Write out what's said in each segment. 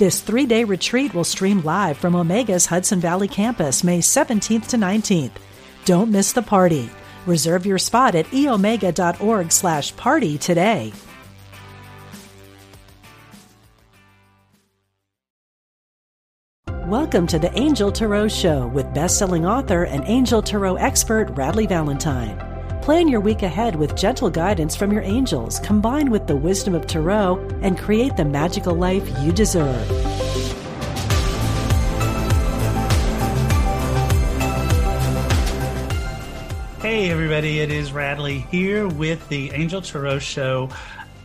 This three day retreat will stream live from Omega's Hudson Valley campus May 17th to 19th. Don't miss the party. Reserve your spot at eomega.org slash party today. Welcome to the Angel Tarot Show with best-selling author and Angel Tarot expert Radleigh Valentine. Plan your week ahead with gentle guidance from your angels, combined with the wisdom of Tarot, and create the magical life you deserve. Hey, everybody, it is Radleigh here with the Angel Tarot Show,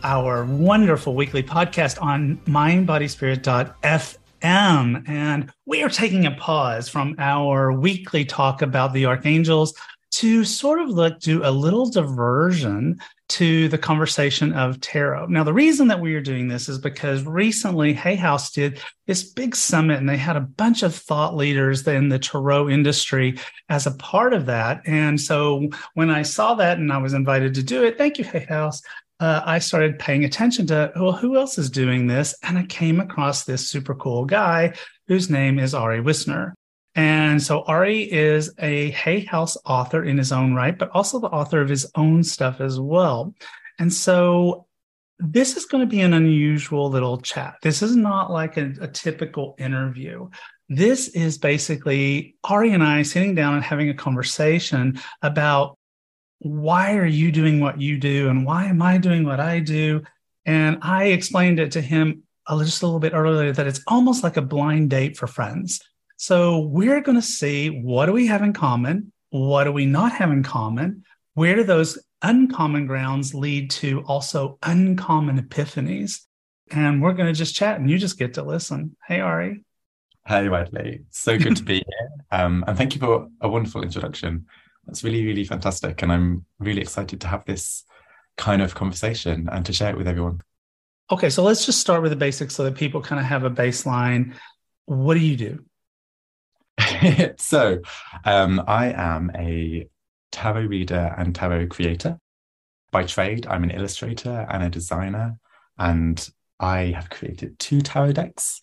our wonderful weekly podcast on mindbodyspirit.fm. And we are taking a pause from our weekly talk about the archangels to sort of look do a little diversion to the conversation of tarot. Now, the reason that we are doing this is because recently Hay House did this big summit and they had a bunch of thought leaders in the tarot industry as a part of that. And so when I saw that and I was invited to do it, thank you, Hay House. Uh, I started paying attention to, well, who else is doing this? And I came across this super cool guy whose name is Ari Wisner. And so Ari is a Hay House author in his own right, but also the author of his own stuff as well. And so this is going to be an unusual little chat. This is not like a, a typical interview. This is basically Ari and I sitting down and having a conversation about why are you doing what you do and why am I doing what I do? And I explained it to him just a little bit earlier that it's almost like a blind date for friends so we're going to see what do we have in common? What do we not have in common? Where do those uncommon grounds lead to also uncommon epiphanies? And we're going to just chat and you just get to listen. Hey, Ari. Hey, Radleigh. So good to be here. Um, and thank you for a wonderful introduction. That's really, really fantastic. And I'm really excited to have this kind of conversation and to share it with everyone. Okay, so let's just start with the basics so that people kind of have a baseline. What do you do? so, um, I am a tarot reader and tarot creator. By trade, I'm an illustrator and a designer, and I have created two tarot decks.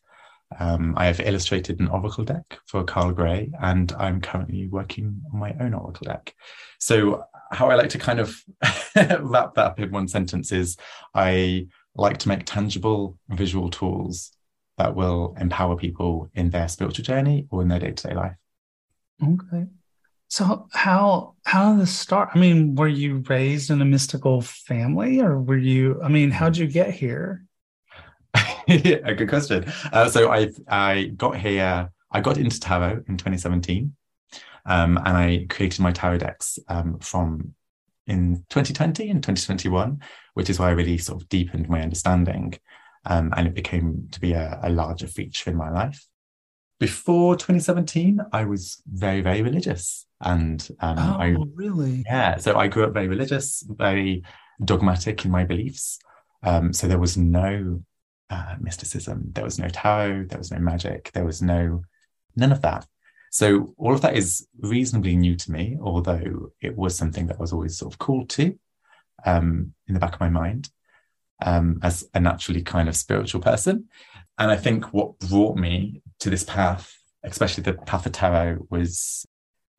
Um, I have illustrated an oracle deck for Carl Gray, and I'm currently working on my own oracle deck. So, how I like to kind of wrap that up in one sentence is I like to make tangible visual tools that will empower people in their spiritual journey or in their day-to-day life. Okay. So how how did this start? I mean, were you raised in a mystical family or were you I mean, how'd you get here? a good question. Uh, so I I got here, I got into tarot in 2017. Um, and I created my tarot decks um, from in 2020 and 2021, which is why I really sort of deepened my understanding um, and it became to be a, a, larger feature in my life. Before 2017, I was very, very religious. And um, oh, I, really? Yeah. So I grew up very religious, very dogmatic in my beliefs. Um, so there was no uh, mysticism, there was no tarot, there was no magic, there was no, none of that. So all of that is reasonably new to me, although it was something that I was always sort of called to um, in the back of my mind um, as a naturally kind of spiritual person. And I think what brought me to this path, especially the path of tarot, was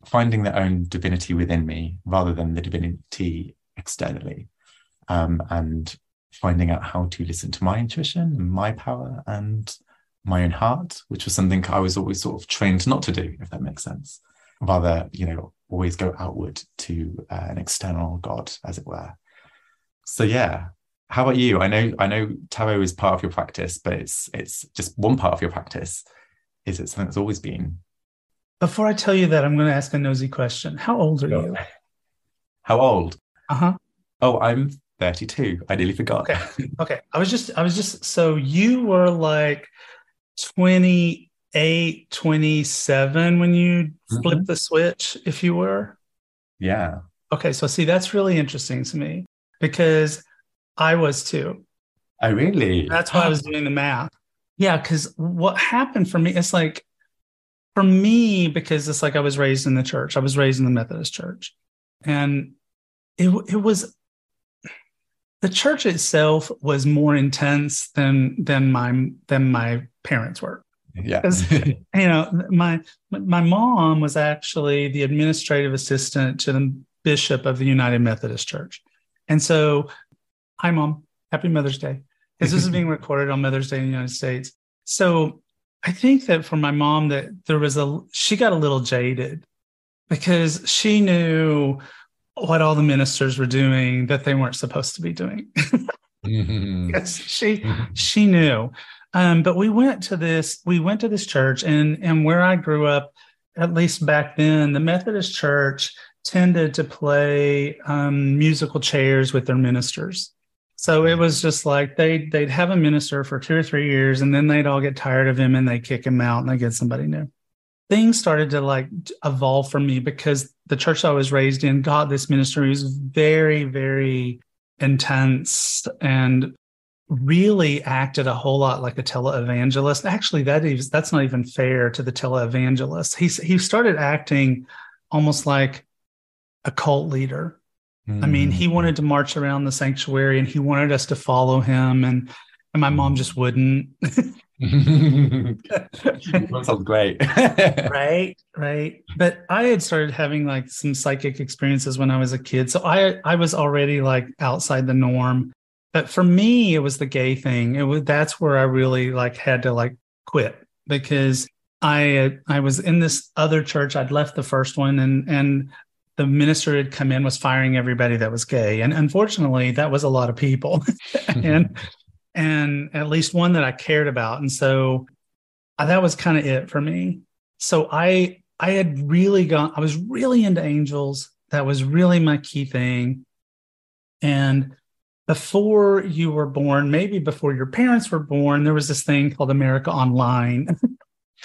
finding their own divinity within me rather than the divinity externally. Um, and finding out how to listen to my intuition, my power, and my own heart, which was something I was always sort of trained not to do, if that makes sense. Rather, you know, always go outward to uh, an external God, as it were. So yeah, how about you? I know I know tarot is part of your practice, but it's it's just one part of your practice. Is it something that's always been? Before I tell you that, I'm going to ask a nosy question. How old are you? How old? Uh huh. Oh, I'm 32. I nearly forgot. Okay. Okay. I was just I was just so you were like 28 eight twenty seven when you mm-hmm. flip the switch, if you were. Yeah. Okay, so see, that's really interesting to me because I was too. I oh, really. That's why I was doing the math. Yeah, because what happened for me, it's like for me, because it's like I was raised in the church. I was raised in the Methodist church. And it it was the church itself was more intense than than my than my parents were. Yeah. you know, my my mom was actually the administrative assistant to the bishop of the United Methodist Church. And so, hi mom, happy Mother's Day. Because this is being recorded on Mother's Day in the United States. So I think that for my mom that there was a she got a little jaded because she knew what all the ministers were doing that they weren't supposed to be doing. mm-hmm. Yes, she mm-hmm. she knew. Um, but we went to this we went to this church and and where I grew up, at least back then, the Methodist church tended to play um, musical chairs with their ministers. So it was just like they they'd have a minister for two or three years, and then they'd all get tired of him and they kick him out and they get somebody new. Things started to like evolve for me because the church I was raised in got this minister who's very, very intense and really acted a whole lot like a televangelist. Actually, that is that's not even fair to the televangelist. He he started acting almost like a cult leader I mean, he mm-hmm. wanted to march around the sanctuary and he wanted us to follow him, and and my mom just wouldn't. that sounds great. right, right. But I had started having like some psychic experiences when I was a kid, so I I was already like outside the norm. But for me, it was the gay thing. It was that's where I really like had to like quit because I I was in this other church. I'd left the first one, and and the minister had come in was firing everybody that was gay. And unfortunately that was a lot of people. And and at least one that i cared about. And so uh, that was kind of it for me. So i i had really gone i was really into angels. That was really my key thing. And before you were born maybe before your parents were born there was this thing called america online.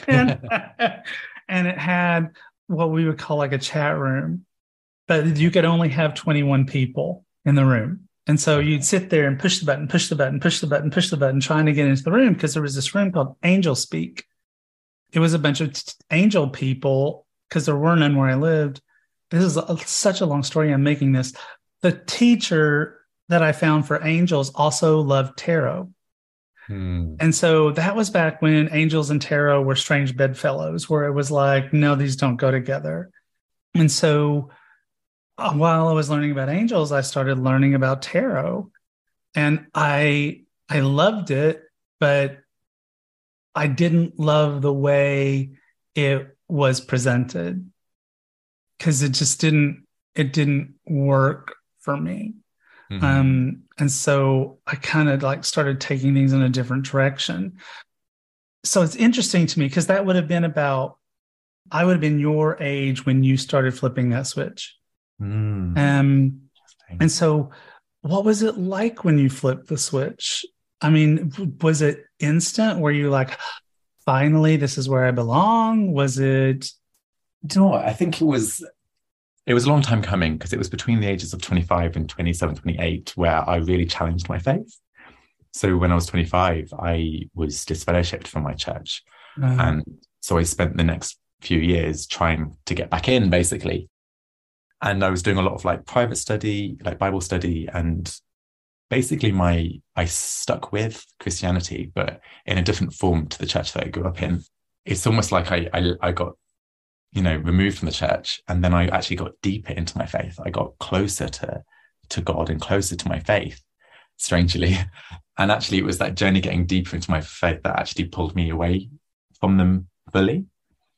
And and it had what we would call like a chat room but you could only have 21 people in the room. And so you'd sit there and push the button, push the button, push the button, push the button, trying to get into the room because there was this room called Angel Speak. It was a bunch of t- angel people because there were none where I lived. This is a, such a long story. I'm making this. The teacher that I found for angels also loved tarot. Hmm. And so that was back when angels and tarot were strange bedfellows, where it was like, no, these don't go together. And so while I was learning about angels, I started learning about tarot, and I I loved it, but I didn't love the way it was presented because it just didn't it didn't work for me. Mm-hmm. Um, and so I kind of like started taking things in a different direction. So it's interesting to me because that would have been about I would have been your age when you started flipping that switch. Mm. Um, and so, what was it like when you flipped the switch? I mean, was it instant? Were you like, finally, this is where I belong? Was it? Do you know what? I think it was. It was a long time coming because it was between the ages of 25 and 27, 28 where I really challenged my faith. So when I was 25, I was disfellowshipped from my church. Uh-huh. And so I spent the next few years trying to get back in, basically and I was doing a lot of like private study, like Bible study, and basically my I stuck with Christianity, but in a different form to the church that I grew up in. It's almost like I I, I got you know removed from the church, and then I actually got deeper into my faith. I got closer to to God and closer to my faith, strangely. And actually, it was that journey getting deeper into my faith that actually pulled me away from them fully.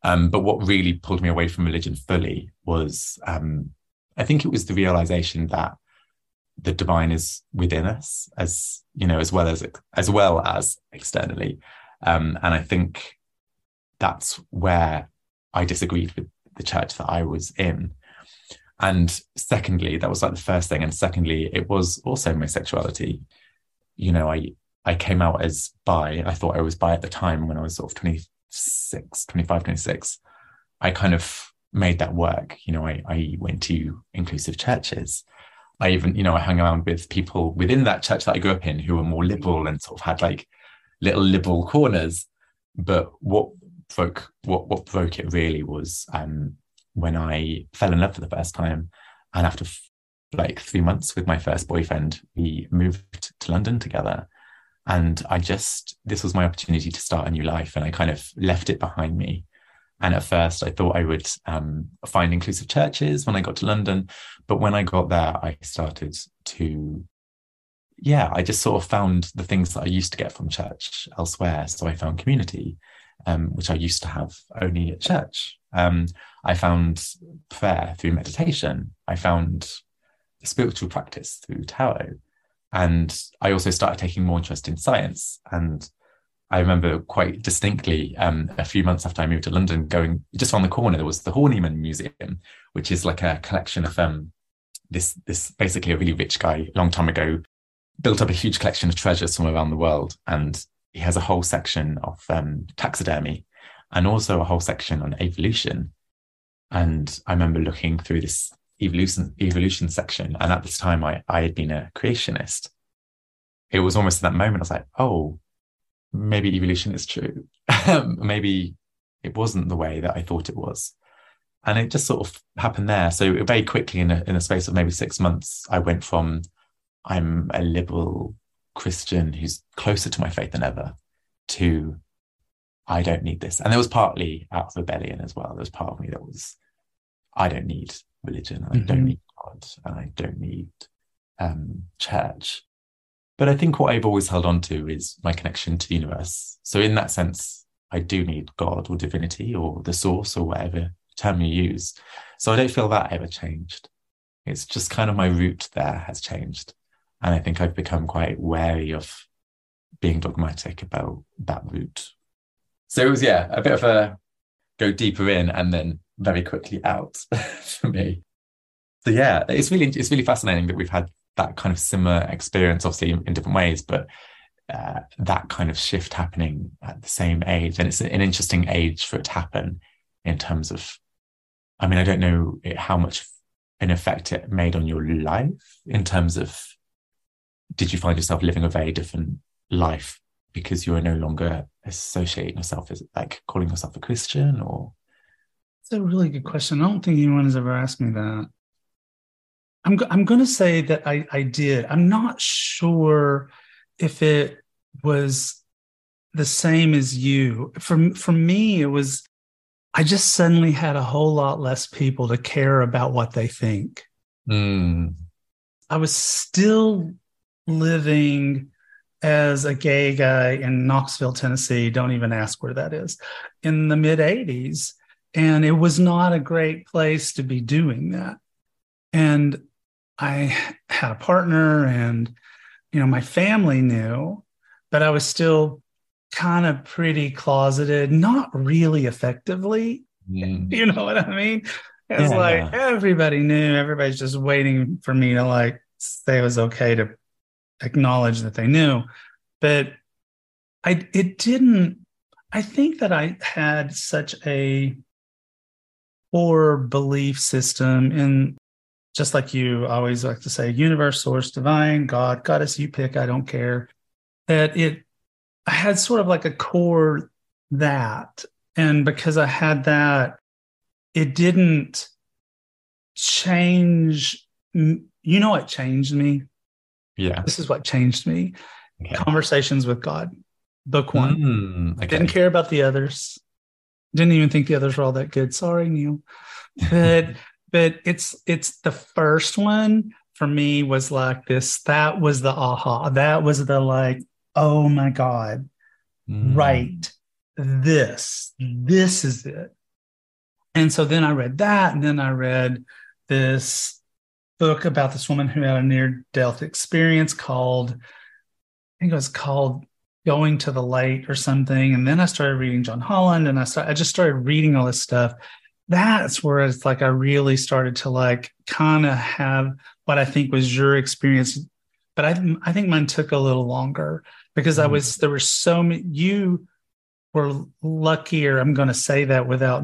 Um, but what really pulled me away from religion fully was, um, I think it was the realization that the divine is within us, as you know, as well as as well as externally. Um, and I think that's where I disagreed with the church that I was in. And secondly, that was like the first thing. And secondly, it was also my sexuality. You know, I I came out as bi. I thought I was bi at the time when I was sort of 20, 26, 25, 26, I kind of made that work. You know, I, I went to inclusive churches. I even, you know, I hung around with people within that church that I grew up in who were more liberal and sort of had like little liberal corners. But what broke what what broke it really was um, when I fell in love for the first time, and after f- like three months with my first boyfriend, we moved to London together. And I just, this was my opportunity to start a new life. And I kind of left it behind me. And at first, I thought I would um, find inclusive churches when I got to London. But when I got there, I started to, yeah, I just sort of found the things that I used to get from church elsewhere. So I found community, um, which I used to have only at church. Um, I found prayer through meditation. I found spiritual practice through tarot. And I also started taking more interest in science. And I remember quite distinctly um, a few months after I moved to London, going just on the corner, there was the Horniman Museum, which is like a collection of um, this, this basically a really rich guy, a long time ago, built up a huge collection of treasures from around the world. And he has a whole section of um, taxidermy and also a whole section on evolution. And I remember looking through this evolution evolution section, and at this time I, I had been a creationist. It was almost at that moment I was like, oh, maybe evolution is true. maybe it wasn't the way that I thought it was. And it just sort of happened there. So very quickly in a, in a space of maybe six months, I went from I'm a liberal Christian who's closer to my faith than ever to I don't need this. And there was partly out of rebellion as well. There was part of me that was, I don't need religion. I mm-hmm. don't need God. And I don't need um, church. But I think what I've always held on to is my connection to the universe. So in that sense, I do need God or divinity or the source or whatever term you use. So I don't feel that ever changed. It's just kind of my route there has changed. And I think I've become quite wary of being dogmatic about that route so it was, yeah, a bit of a go deeper in and then very quickly out for me. So yeah, it's really it's really fascinating that we've had that kind of similar experience, obviously in, different ways, but uh, that kind of shift happening at the same age, and it's an interesting age for it to happen in terms of. I mean, I don't know how much an effect it made on your life in terms of. Did you find yourself living a very different life because you are no longer associating yourself as like calling yourself a Christian or? It's a really good question. I don't think anyone has ever asked me that. I'm I'm going to say that I I did. I'm not sure if it was the same as you. For for me, it was. I just suddenly had a whole lot less people to care about what they think. Mm. I was still living as a gay guy in Knoxville, Tennessee. Don't even ask where that is in the mid 80s. And it was not a great place to be doing that. And I had a partner, and, you know, my family knew, but I was still kind of pretty closeted, not really effectively. Mm. You know what I mean? It's yeah, like everybody knew, everybody's just waiting for me to like say it was okay to acknowledge that they knew but i it didn't i think that i had such a poor belief system in just like you always like to say universe source divine god goddess you pick i don't care that it i had sort of like a core that and because i had that it didn't change you know what changed me yeah. This is what changed me. Okay. Conversations with God. Book one. Mm, okay. Didn't care about the others. Didn't even think the others were all that good. Sorry, Neale. But but it's it's the first one for me was like this. That was the aha. That was the like, oh my God. Mm. Right. This. This is it. And so then I read that, and then I read this book about this woman who had a near death experience called, I think it was called Going to the Light or something. And then I started reading John Holland and I started, I just started reading all this stuff. That's where it's like I really started to like kind of have what I think was your experience. But I, I think mine took a little longer because mm-hmm. I was, there were so many, you, were luckier. I'm going to say that without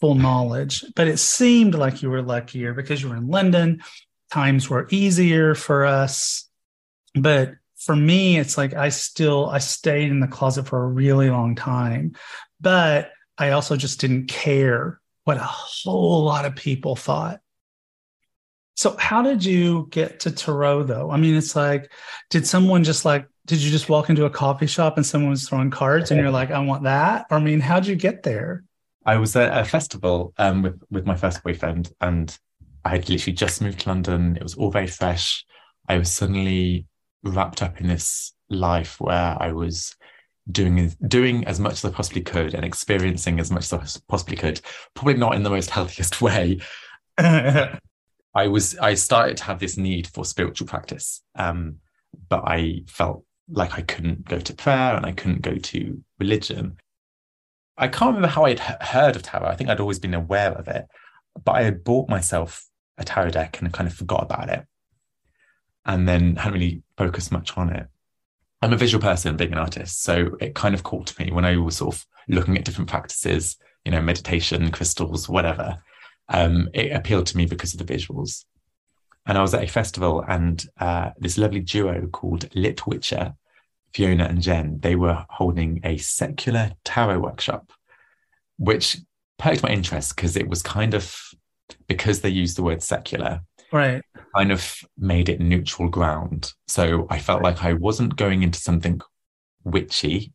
full knowledge, but it seemed like you were luckier because you were in London. Times were easier for us. But for me, it's like I still I stayed in the closet for a really long time. But I also just didn't care what a whole lot of people thought. So how did you get to Tarot though? I mean, it's like, did someone just like, did you just walk into a coffee shop and someone was throwing cards and you're like, I want that? Or I mean, how'd you get there? I was at a festival um, with with my first boyfriend, and I had literally just moved to London. It was all very fresh. I was suddenly wrapped up in this life where I was doing doing as much as I possibly could and experiencing as much as I possibly could. Probably not in the most healthiest way. I was I started to have this need for spiritual practice, um, but I felt like I couldn't go to prayer and I couldn't go to religion. I can't remember how I'd heard of tarot. I think I'd always been aware of it, but I had bought myself a tarot deck and kind of forgot about it, and then hadn't really focused much on it. I'm a visual person, being an artist, so it kind of caught me when I was sort of looking at different practices, you know, meditation, crystals, whatever. Um, it appealed to me because of the visuals. And I was at a festival, and uh, this lovely duo called Lit Witcher, Fiona and Jen, they were holding a secular tarot workshop, which perked my interest because it was kind of because they used the word secular right. kind of made it neutral ground. So i felt like i wasn't going into something witchy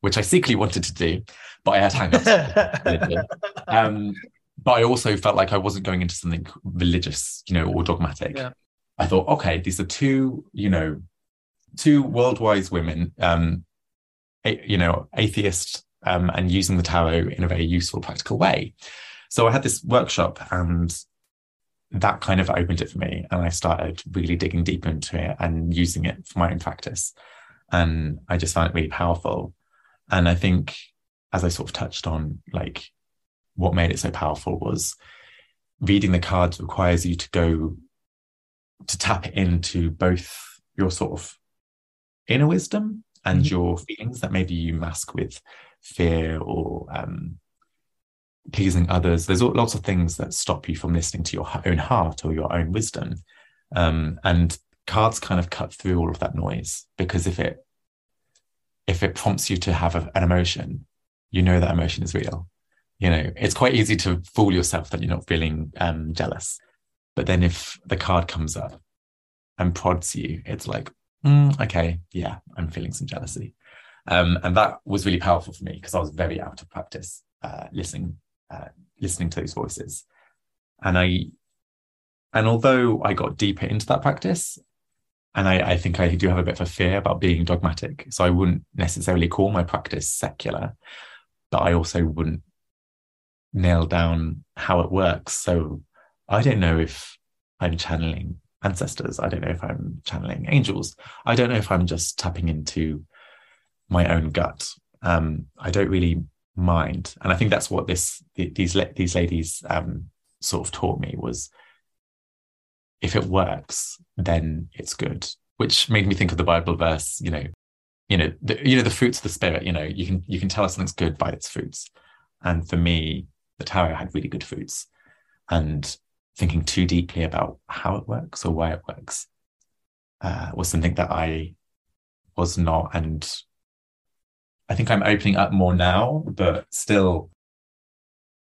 which i secretly wanted to do but i had hangups. Um, but i also felt like i wasn't going into something religious you know or dogmatic. Yeah. i thought okay these are two you know two world-wise women um a, you know atheist um, and using the tarot in a very useful practical way. So I had this workshop and that kind of opened it for me. And I started really digging deep into it and using it for my own practice. And I just found it really powerful. And I think, as I sort of touched on, like what made it so powerful was reading the cards requires you to go to tap into both your sort of inner wisdom and mm-hmm. your feelings that maybe you mask with fear or um, pleasing others. There's lots of things that stop you from listening to your own heart or your own wisdom. Um, and cards kind of cut through all of that noise because if it if it prompts you to have a, an emotion, you know that emotion is real. You know, it's quite easy to fool yourself that you're not feeling um, jealous. But then if the card comes up and prods you, it's like, mm, okay, yeah, I'm feeling some jealousy. Um, and that was really powerful for me because I was very out of practice uh, listening uh, listening to those voices. And I, and although I got deeper into that practice, and I, I think I do have a bit of a fear about being dogmatic, so I wouldn't necessarily call my practice secular, but I also wouldn't nail down how it works. So I don't know if I'm channeling ancestors. I don't know if I'm channeling angels. I don't know if I'm just tapping into my own gut. Um, I don't really mind. And i think that's what this these these ladies um, sort of taught me was if it works then it's good which made me think of the bible verse you know you know the, you know the fruits of the spirit you know you can you can tell us something's good by its fruits. And for me the tarot had really good fruits. And thinking too deeply about how it works or why it works uh, was something that i was not and I think I'm opening up more now, but still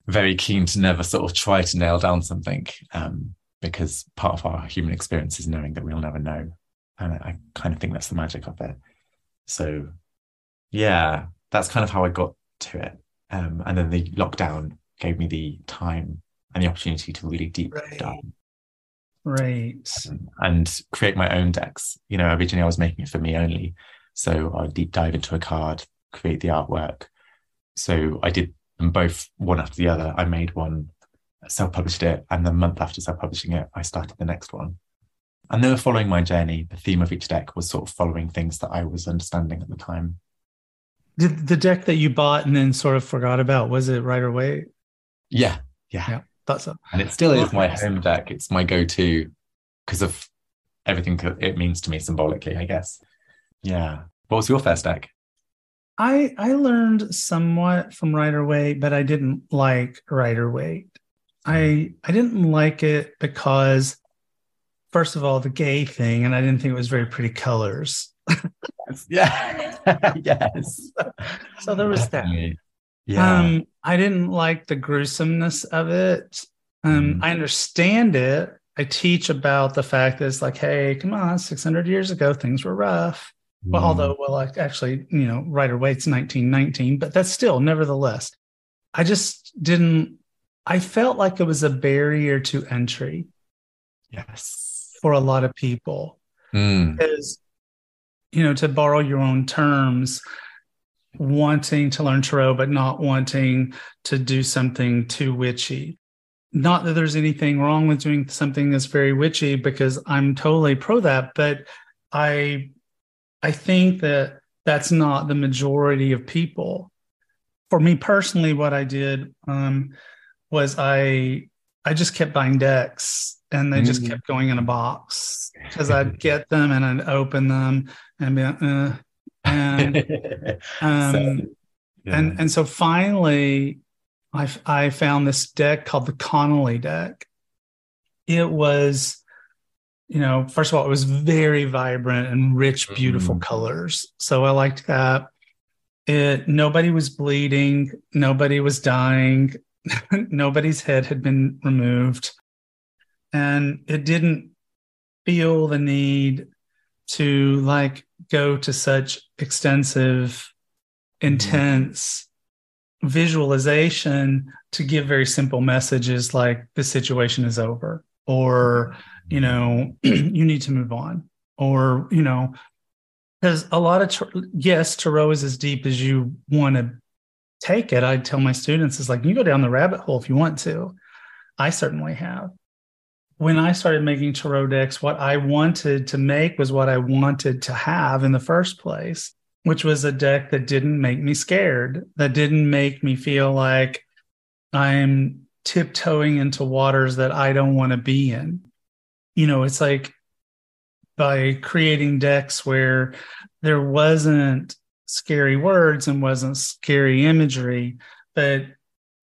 very keen to never sort of try to nail down something um, because part of our human experience is knowing that we'll never know. And I, kind of think that's the magic of it. So, yeah, that's kind of how I got to it. Um, and then the lockdown gave me the time and the opportunity to really deep right. dive. Right. Um, and create my own decks. You know, originally I was making it for me only. So I would deep dive into a card, create the artwork. So I did them both one after the other. I made one, uh, self published it, and the month after self publishing it, I started the next one. And they were following my journey. The theme of each deck was sort of following things that I was understanding at the time. Did the deck that you bought and then sort of forgot about, was it Rider Waite? Yeah. Yeah. Yeah. That's a, and it still is my home deck. It's my go to because of everything it means to me symbolically, I guess. Yeah. What was your first deck? I I learned somewhat from Rider Waite, but I didn't like Rider Waite. I I didn't like it because first of all, the gay thing, and I didn't think it was very pretty colors. yeah. yes. So there was that. Yeah. Um, I didn't like the gruesomeness of it. Um, Mm. I understand it. I teach about the fact that it's like, hey, come on, 600 years ago, things were rough. Well, Mm. although, well, actually, you know, Rider Waite's 1919, but that's still, nevertheless, I just didn't, I felt like it was a barrier to entry yes. for a lot of people. Mm. Because, you know, to borrow your own terms, wanting to learn tarot, but not wanting to do something too witchy. Not that there's anything wrong with doing something that's very witchy, because I'm totally pro that, but I I think that that's not the majority of people. For me personally, what I did um, was I I just kept buying decks, and they just Mm. kept going in a box because I'd get them and I'd open them and be like, uh, and um, So, yeah. and and so finally, I I found this deck called the Connolly deck. It was, you know, first of all, it was very vibrant and rich, beautiful Mhm. colors. So I liked that. It nobody was bleeding, nobody was dying, nobody's head had been removed, and it didn't feel the need to like go to such extensive intense visualization to give very simple messages like the situation is over or you know you need to move on. Or you know because a lot of yes tarot is as deep as you want to take it. I tell my students is like you go down the rabbit hole if you want to. I certainly have. When i started making tarot decks what i wanted to make was what i wanted to have in the first place which was a deck that didn't make me scared, that didn't make me feel like I'm tiptoeing into waters that I don't want to be in. You know, it's like by creating decks where there wasn't scary words and wasn't scary imagery, but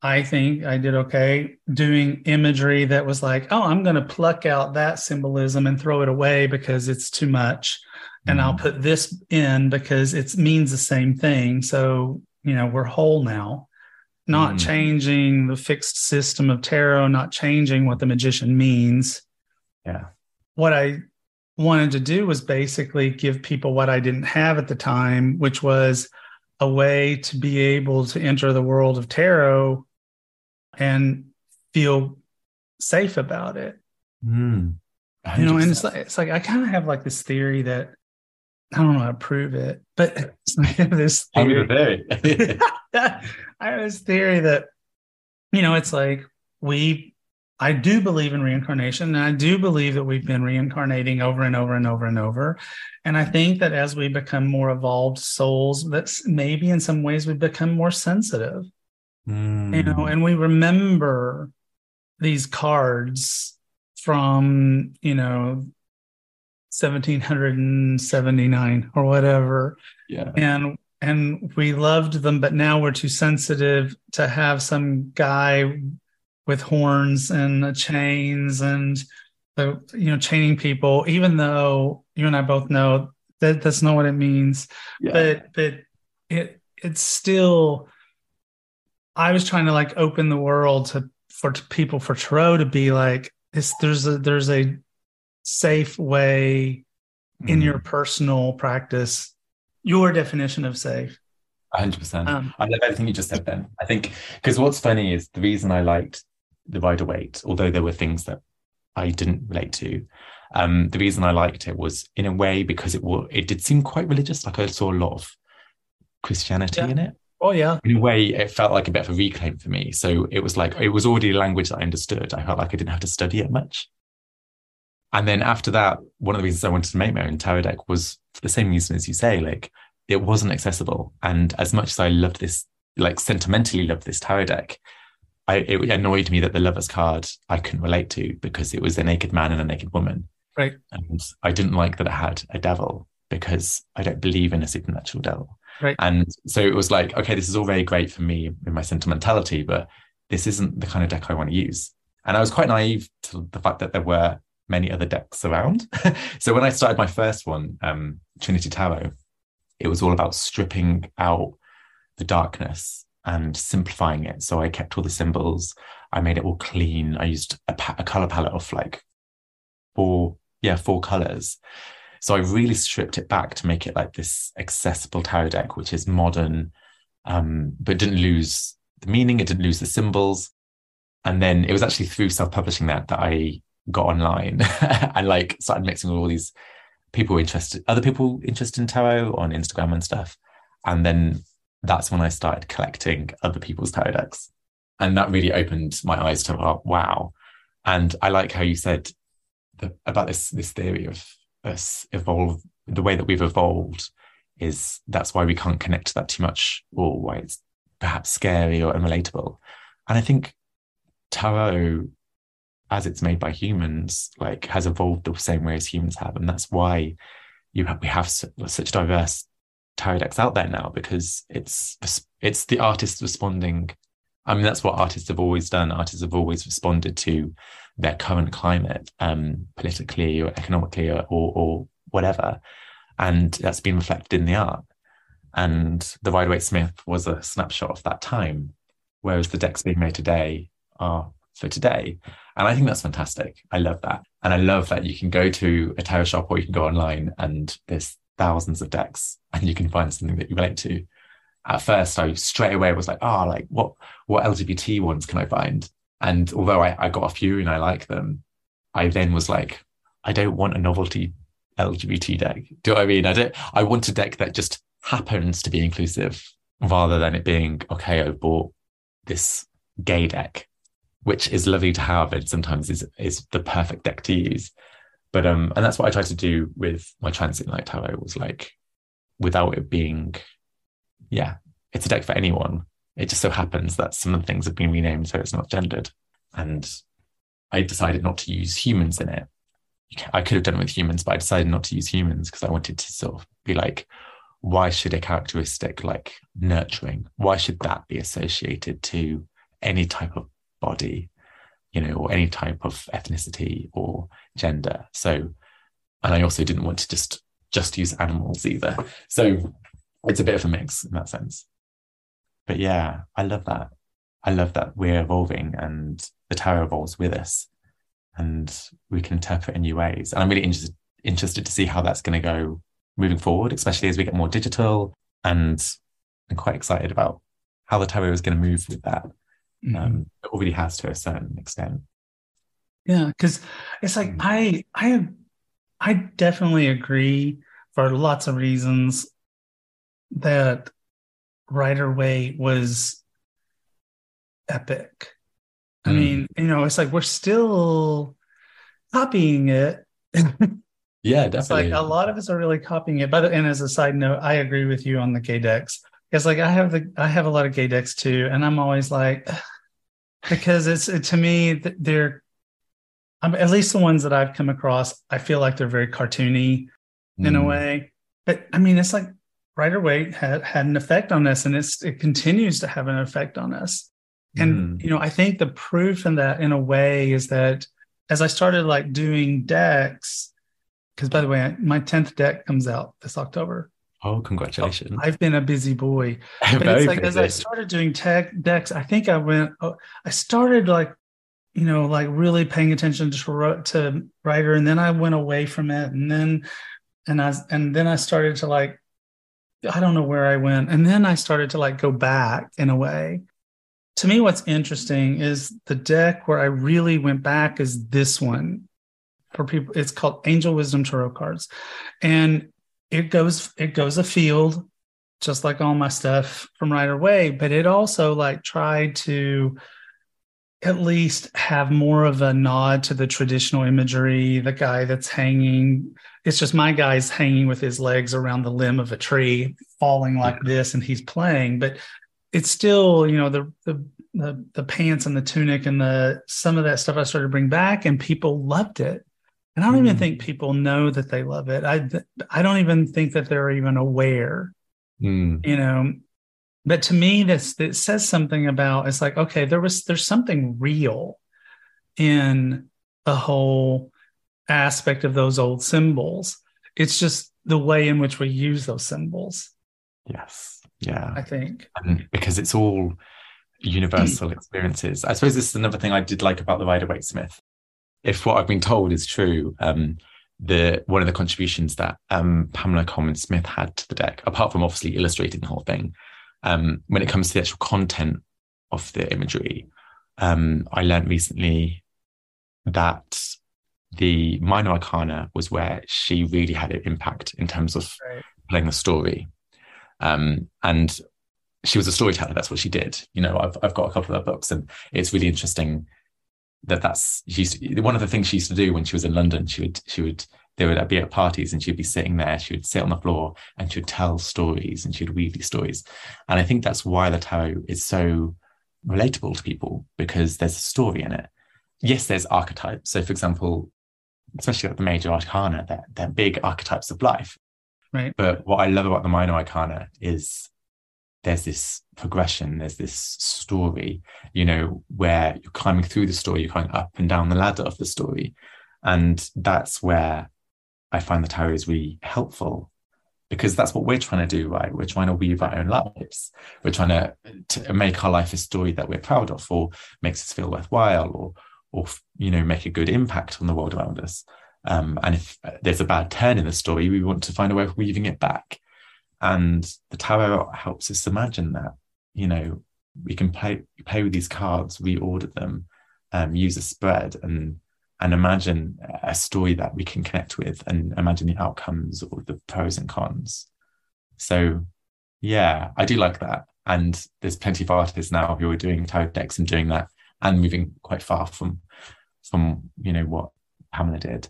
I think I did okay doing imagery that was like, oh, I'm going to pluck out that symbolism and throw it away because it's too much and I'll Mm. put this in because it means the same thing. So, you know, we're whole now, not Mm. changing the fixed system of tarot, not changing what the magician means. Yeah. What I wanted to do was basically give people what I didn't have at the time, which was a way to be able to enter the world of tarot and feel safe about it Mm. you know and it's like it's like i kind of have like this theory that i don't know how to prove it but it's like I have this Tell me the theory theory. i have this theory that you know it's like we i do believe in reincarnation and i do believe that we've been reincarnating over and over and over and over and i think that as we become more evolved souls that's maybe in some ways we become more sensitive Mm. you know and we remember these cards from you know 1779 or whatever yeah. and and we loved them but now we're too sensitive to have some guy with horns and chains and the you know chaining people even though you and I both know that that's not what it means yeah. but but it it's still i was trying to like open the world to for t- people for tarot to be like this there's a there's a safe way in Mm. your personal practice your definition of safe 100%. um I love everything you just said then. I think because what's funny is the reason I liked the Rider Waite, although there were things that I didn't relate to, um, the reason I liked it was in a way because it was it did seem quite religious. Like I saw a lot of Christianity Yeah. in it. oh yeah In a way, it felt like a bit of a reclaim for me. So it was like it was already a language that I understood. I felt like I didn't have to study it much. And then after that, one of the reasons I wanted to make my own tarot deck was for the same reason as you say, like it wasn't accessible. And as much as I loved this, like sentimentally loved this tarot deck, I, it annoyed me that the lover's card I couldn't relate to because it was a naked man and a naked woman. Right. And I didn't like that it had a devil because I don't believe in a supernatural devil. Right. And so it was like, okay, this is all very great for me in my sentimentality, but this isn't the kind of deck I want to use. And I was quite naive to the fact that there were many other decks around. so when I started my first one, um, Trinity Tarot, it was all about stripping out the darkness and simplifying it. So I kept all the symbols. I made it all clean. I used a, pa- a color palette of like four, yeah, four colors. So I really stripped it back to make it like this accessible tarot deck, which is modern, um, but didn't lose the meaning. It didn't lose the symbols. And then it was actually through self-publishing that that I got online and like started mixing with all these people interested, other people interested in tarot on Instagram and stuff. And then that's when I started collecting other people's tarot decks. And that really opened my eyes to oh, wow. And I like how you said the, about this this theory of us evolve the way that we've evolved is that's why we can't connect to that too much or why it's perhaps scary or unrelatable. And I think tarot as it's made by humans, like has evolved the same way as humans have, and that's why you have, we have such diverse tarot decks out there now because it's it's the artist responding. I mean, that's what artists have always done. Artists have always responded to their current climate, um, politically or economically or, or, or whatever, and that's been reflected in the art. And the Rider Waite Smith was a snapshot of that time, whereas the decks being made today are for today. And I think that's fantastic. I love that. And I love that you can go to a tarot shop or you can go online and there's thousands of decks and you can find something that you relate to. At first, I straight away was like, oh, like what what LGBT ones can I find? And although I, I got a few and I like them, I then was like, I don't want a novelty LGBT deck. Do you know what I mean? I don't I want a deck that just happens to be inclusive rather than it being, okay, I've bought this gay deck which is lovely to have and sometimes is is the perfect deck to use. But um, and that's what I tried to do with my transient light tarot was like, without it being, yeah, it's a deck for anyone. It just so happens that some of the things have been renamed so it's not gendered, and I decided not to use humans in it. I could have done it with humans, but I decided not to use humans because I wanted to sort of be like, why should a characteristic like nurturing, why should that be associated to any type of body, you know, or any type of ethnicity or gender. So, and I also didn't want to just just use animals either. So it's a bit of a mix in that sense. But yeah, I love that. I love that we're evolving and the tarot evolves with us and we can interpret in new ways. And I'm really interested interested to see how that's going to go moving forward, especially as we get more digital. And I'm quite excited about how the tarot is going to move with that. Mm-hmm. Um, already has to a certain extent. Yeah, because it's like mm. I I I definitely agree for lots of reasons that Rider Waite was epic. I mm. mean, you know, it's like we're still copying it. yeah, definitely. It's like a lot of us are really copying it. But and as a side note, I agree with you on the gay decks. It's like I have the I have a lot of gay decks too, and I'm always like, because it's to me they're um, at least the ones that I've come across. I feel like they're very cartoony mm. in a mm. way, but I mean it's like Rider Waite had had an effect on us, and it's it continues to have an effect on us. And mm. you know, I think the proof in that, in a way, is that as I started like doing decks, because by the way, my tenth deck comes out this October. Oh, congratulations! I've been a busy boy. But it's like busy. as I started doing tech decks, I think I went. Oh, I started like, you know, like really paying attention to to Rider, and then I went away from it, and then, and I and then I started to like, I don't know where I went, and then I started to like go back in a way. To me, what's interesting is the deck where I really went back is this one for people. It's called Angel Wisdom Tarot cards, and it goes it goes afield just like all my stuff from Rider Waite but it also like tried to at least have more of a nod to the traditional imagery the guy that's hanging it's just my guy's hanging with his legs around the limb of a tree falling like this and he's playing but it's still you know the the the, the pants and the tunic and the some of that stuff I started to bring back and people loved it and I don't mm. even think people know that they love it. I I don't even think that they're even aware Mm. You know, but to me, this that says something about it's like, okay, there was there's something real in the whole aspect of those old symbols. It's just the way in which we use those symbols. Yes. Yeah. I think. And because it's all universal experiences. I suppose this is another thing I did like about the Rider Waite Smith. If what I've been told is true, um, the one of the contributions that um, Pamela Colman Smith had to the deck, apart from obviously illustrating the whole thing, um, when it comes to the actual content of the imagery, um, I learned recently that the minor arcana was where she really had an impact in terms of right. playing the story. Um, and she was a storyteller. That's what she did. You know, I've I've got a couple of her books, and it's really interesting that that's she used to, one of the things she used to do when she was in London. She would she would they would be at parties and she'd be sitting there. She would sit on the floor and she would tell stories and she would weave these stories. And I think that's why the tarot is so relatable to people because there's a story in it. Yes, there's archetypes. So, for example, especially like the major arcana, they're, they're big archetypes of life. Right. But what I love about the minor arcana is there's this progression, there's this story, you know, where you're climbing through the story, you're going up and down the ladder of the story. And that's where I find the tarot is really helpful because that's what we're trying to do, right? We're trying to weave our own lives. We're trying to, to make our life a story that we're proud of or makes us feel worthwhile or, or, you know, make a good impact on the world around us. Um, and if there's a bad turn in the story, we want to find a way of weaving it back. And the tarot helps us imagine that, you know, we can play play with these cards, reorder them, um, use a spread, and and imagine a story that we can connect with, and imagine the outcomes or the pros and cons. So, yeah, I do like that. And there's plenty of artists now who are doing tarot decks and doing that, and moving quite far from from you know what Pamela did.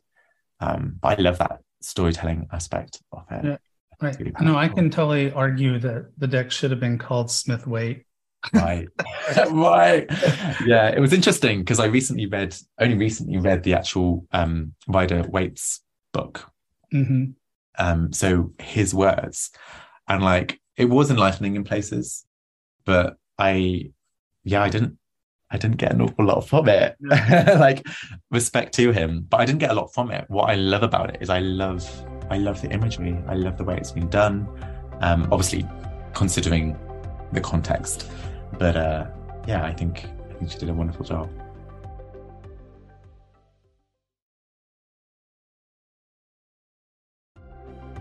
Um, but I love that storytelling aspect of it. Yeah. Right. No, I can totally argue that the deck should have been called Smith Waite. right. right. Yeah, it was interesting because I recently read, only recently read the actual um, Rider Waite's book. Mm-hmm. Um, so his words, and like it was enlightening in places, but I, yeah, I didn't I didn't get an awful lot from it. like respect to him, but I didn't get a lot from it. What I love about it is I love I love the imagery. I love the way it's been done. Um, obviously, considering the context, but uh, yeah, I think I think she did a wonderful job.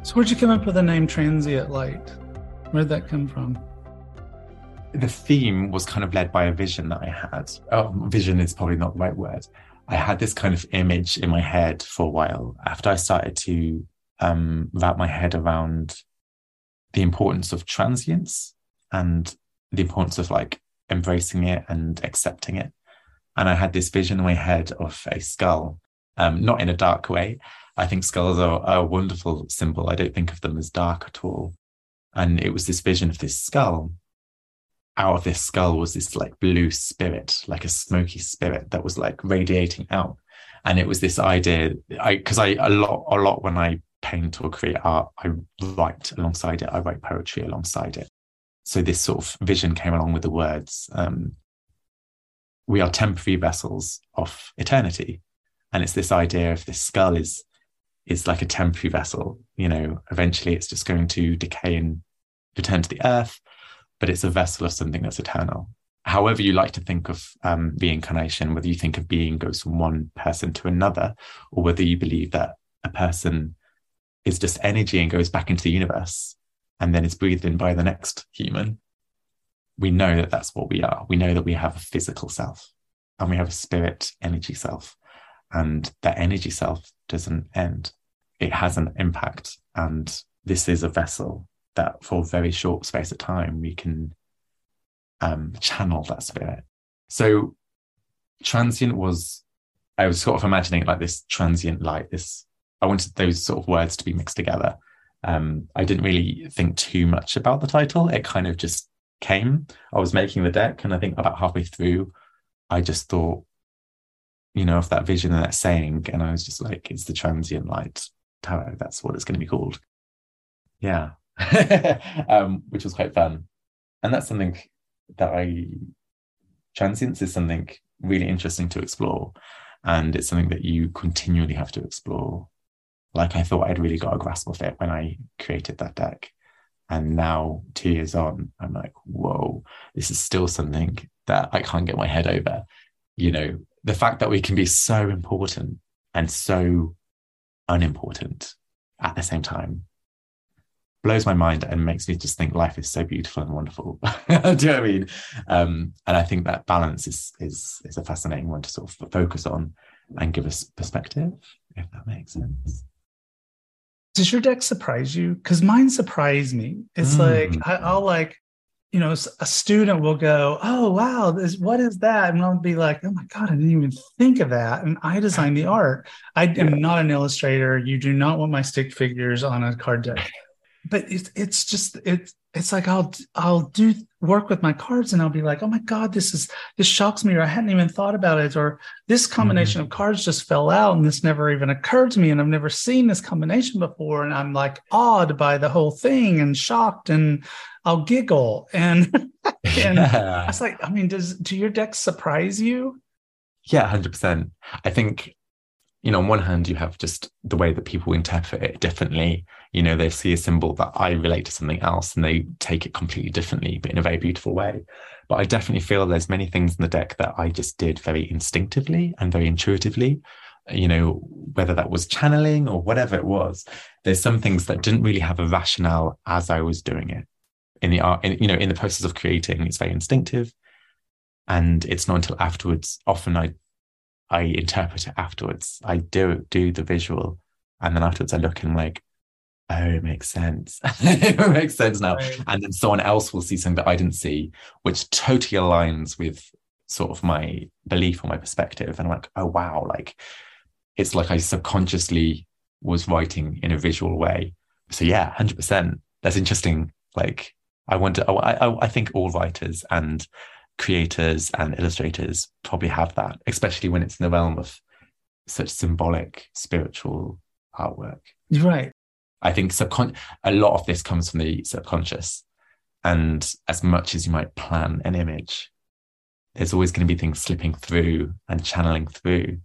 So, where'd you come up with the name Transient Light? Where'd that come from? the theme was kind of led by a vision that I had. Oh, vision is probably not the right word. I had this kind of image in my head for a while after I started to um, wrap my head around the importance of transience and the importance of like embracing it and accepting it. And I had this vision in my head of a skull, um, not in a dark way. I think skulls are, are a wonderful symbol. I don't think of them as dark at all. And it was this vision of this skull out of this skull was this like blue spirit, like a smoky spirit that was like radiating out. And it was this idea, I because I a lot a lot when I paint or create art, I write alongside it. I write poetry alongside it. So this sort of vision came along with the words. Um, we are temporary vessels of eternity, and it's this idea of this skull is is like a temporary vessel. You know, eventually it's just going to decay and return to the earth but it's a vessel of something that's eternal. However, you like to think of um, reincarnation, whether you think of being goes from one person to another, or whether you believe that a person is just energy and goes back into the universe and then is breathed in by the next human, we know that that's what we are. We know that we have a physical self and we have a spirit energy self. And that energy self doesn't end, it has an impact. And this is a vessel that for a very short space of time we can um, channel that spirit. So transient was, I was sort of imagining it like this transient light, this, I wanted those sort of words to be mixed together. Um, I didn't really think too much about the title. It kind of just came. I was making the deck, and I think about halfway through, I just thought, you know, of that vision and that saying, and I was just like, it's the transient light tarot. That's what it's going to be called. Yeah, um, which was quite fun. And that's something that I transience is something really interesting to explore. And it's something that you continually have to explore. Like I thought I'd really got a grasp of it when I created that deck. And now, two years on, I'm like, whoa, this is still something that I can't get my head over. You know, the fact that we can be so important and so unimportant at the same time blows my mind and makes me just think life is so beautiful and wonderful. Do you know what I mean? Um, and I think that balance is is is a fascinating one to sort of focus on and give us perspective, if that makes sense. Does your deck surprise you? Because mine surprised me. It's mm. like I, I'll like you know, a student will go, "Oh wow, this what is that?" And I'll be like, "Oh my god, I didn't even think of that." And I designed the art. I am not an illustrator. You do not want my stick figures on a card deck but it's it's just it's it's like I'll I'll do work with my cards and I'll be like, oh my god, this is this shocks me, or I hadn't even thought about it, or this combination mm-hmm. of cards just fell out and this never even occurred to me, and I've never seen this combination before, and I'm like awed by the whole thing and shocked, and I'll giggle and and yeah. I was like, I mean, does do your decks surprise you? Yeah, hundred percent. I think you know, on one hand, you have just the way that people interpret it differently. You know, they see a symbol that I relate to something else and they take it completely differently, but in a very beautiful way. But I definitely feel there's many things in the deck that I just did very instinctively and very intuitively. You know, whether that was channeling or whatever it was, there's some things that didn't really have a rationale as I was doing it. In the art, in, you know, in the process of creating, it's very instinctive. And it's not until afterwards, often I I interpret it afterwards. I do do the visual, and then afterwards I look and I'm like, oh, it makes sense. it makes sense now. Right. And then someone else will see something that I didn't see, which totally aligns with sort of my belief or my perspective. And I'm like, oh wow, like it's like I subconsciously was writing in a visual way. So yeah, hundred percent. That's interesting. Like I wonder. I, I I think all writers and creators and illustrators probably have that, especially when it's in the realm of such symbolic spiritual artwork. Right. I think subcon- a lot of this comes from the subconscious. And as much as you might plan an image, there's always going to be things slipping through and channeling through.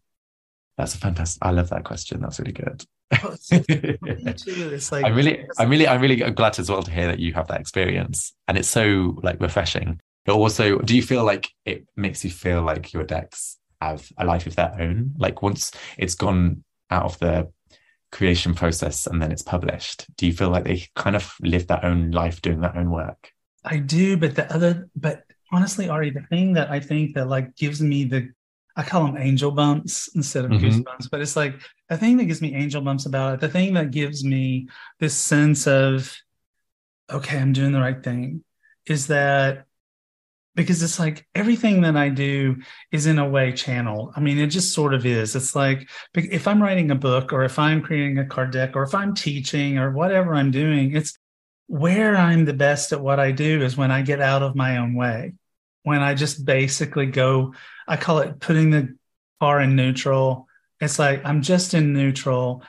That's a fantastic. I love that question. That's really good. Oh, it's like, I'm really, I'm really, I'm really glad as well to hear that you have that experience, and it's so like refreshing but also, do you feel like it makes you feel like your decks have a life of their own? Like once it's gone out of the creation process and then it's published, do you feel like they kind of live their own life doing their own work? I do, but the other, but honestly, Ari, the thing that I think that like gives me the, I call them angel bumps instead of mm-hmm. goosebumps, but it's like the thing that gives me angel bumps about it, the thing that gives me this sense of, okay, I'm doing the right thing is that because it's like everything that I do is in a way channeled. I mean, it just sort of is. It's like if I'm writing a book or if I'm creating a card deck or if I'm teaching or whatever I'm doing, it's where I'm the best at what I do is when I get out of my own way. When I just basically go, I call it putting the car in neutral. It's like I'm just in neutral.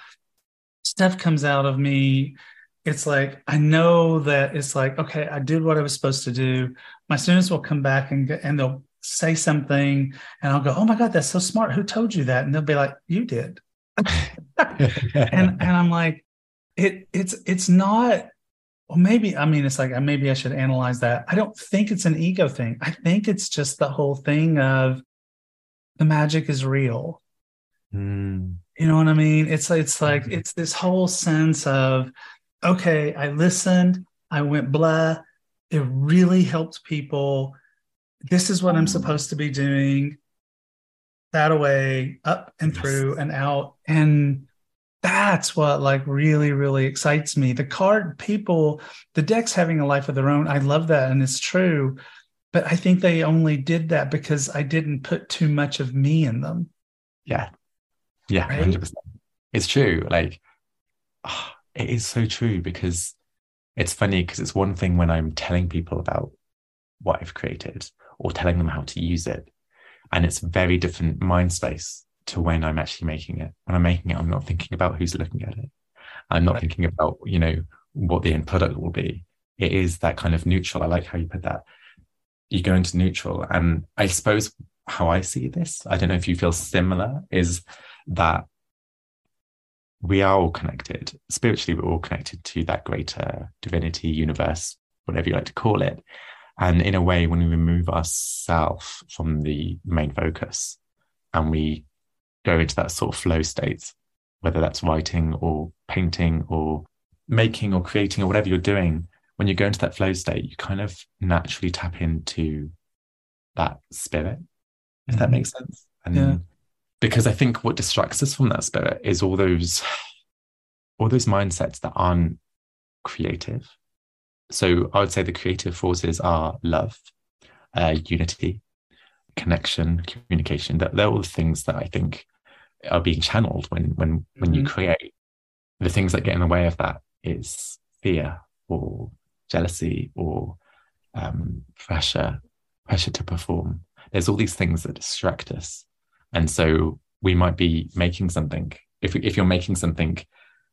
Stuff comes out of me it's like I know that it's like okay, I did what I was supposed to do. My students will come back and and they'll say something, and I'll go, "Oh my god, that's so smart! Who told you that?" And they'll be like, "You did." and and I'm like, it it's it's not. Well, maybe I mean it's like maybe I should analyze that. I don't think it's an ego thing. I think it's just the whole thing of the magic is real. Mm. You know what I mean? It's it's like mm-hmm. it's this whole sense of okay, I listened, I went blah. It really helped people. This is what I'm mm. supposed to be doing. That away, up and through and out. And that's what like really, really excites me. The card people, the decks having a life of their own. I love that. And it's true. But I think they only did that because I didn't put too much of me in them. Yeah. Yeah. Right? 100%. It's true. Like, oh, it is so true because it's funny because it's one thing when I'm telling people about what I've created or telling them how to use it. And it's a very different mind space to when I'm actually making it. When I'm making it, I'm not thinking about who's looking at it. I'm not right. thinking about, you know, what the end product will be. It is that kind of neutral. I like how you put that. You go into neutral. And I suppose how I see this, I don't know if you feel similar, is that we are all connected. Spiritually, we're all connected to that greater divinity, universe, whatever you like to call it. And in a way, when we remove ourselves from the main focus and we go into that sort of flow state, whether that's writing or painting or making or creating or whatever you're doing, when you go into that flow state, you kind of naturally tap into that spirit, if that mm-hmm. makes sense. And yeah. Because I think what distracts us from that spirit is all those all those mindsets that aren't creative so I would say the creative forces are love, uh, unity, connection, communication. That they're all the things that I think are being channeled when when when mm-hmm. you create. The things that get in the way of that is fear or jealousy or um, pressure, pressure to perform. There's all these things that distract us, and so we might be making something. If if you're making something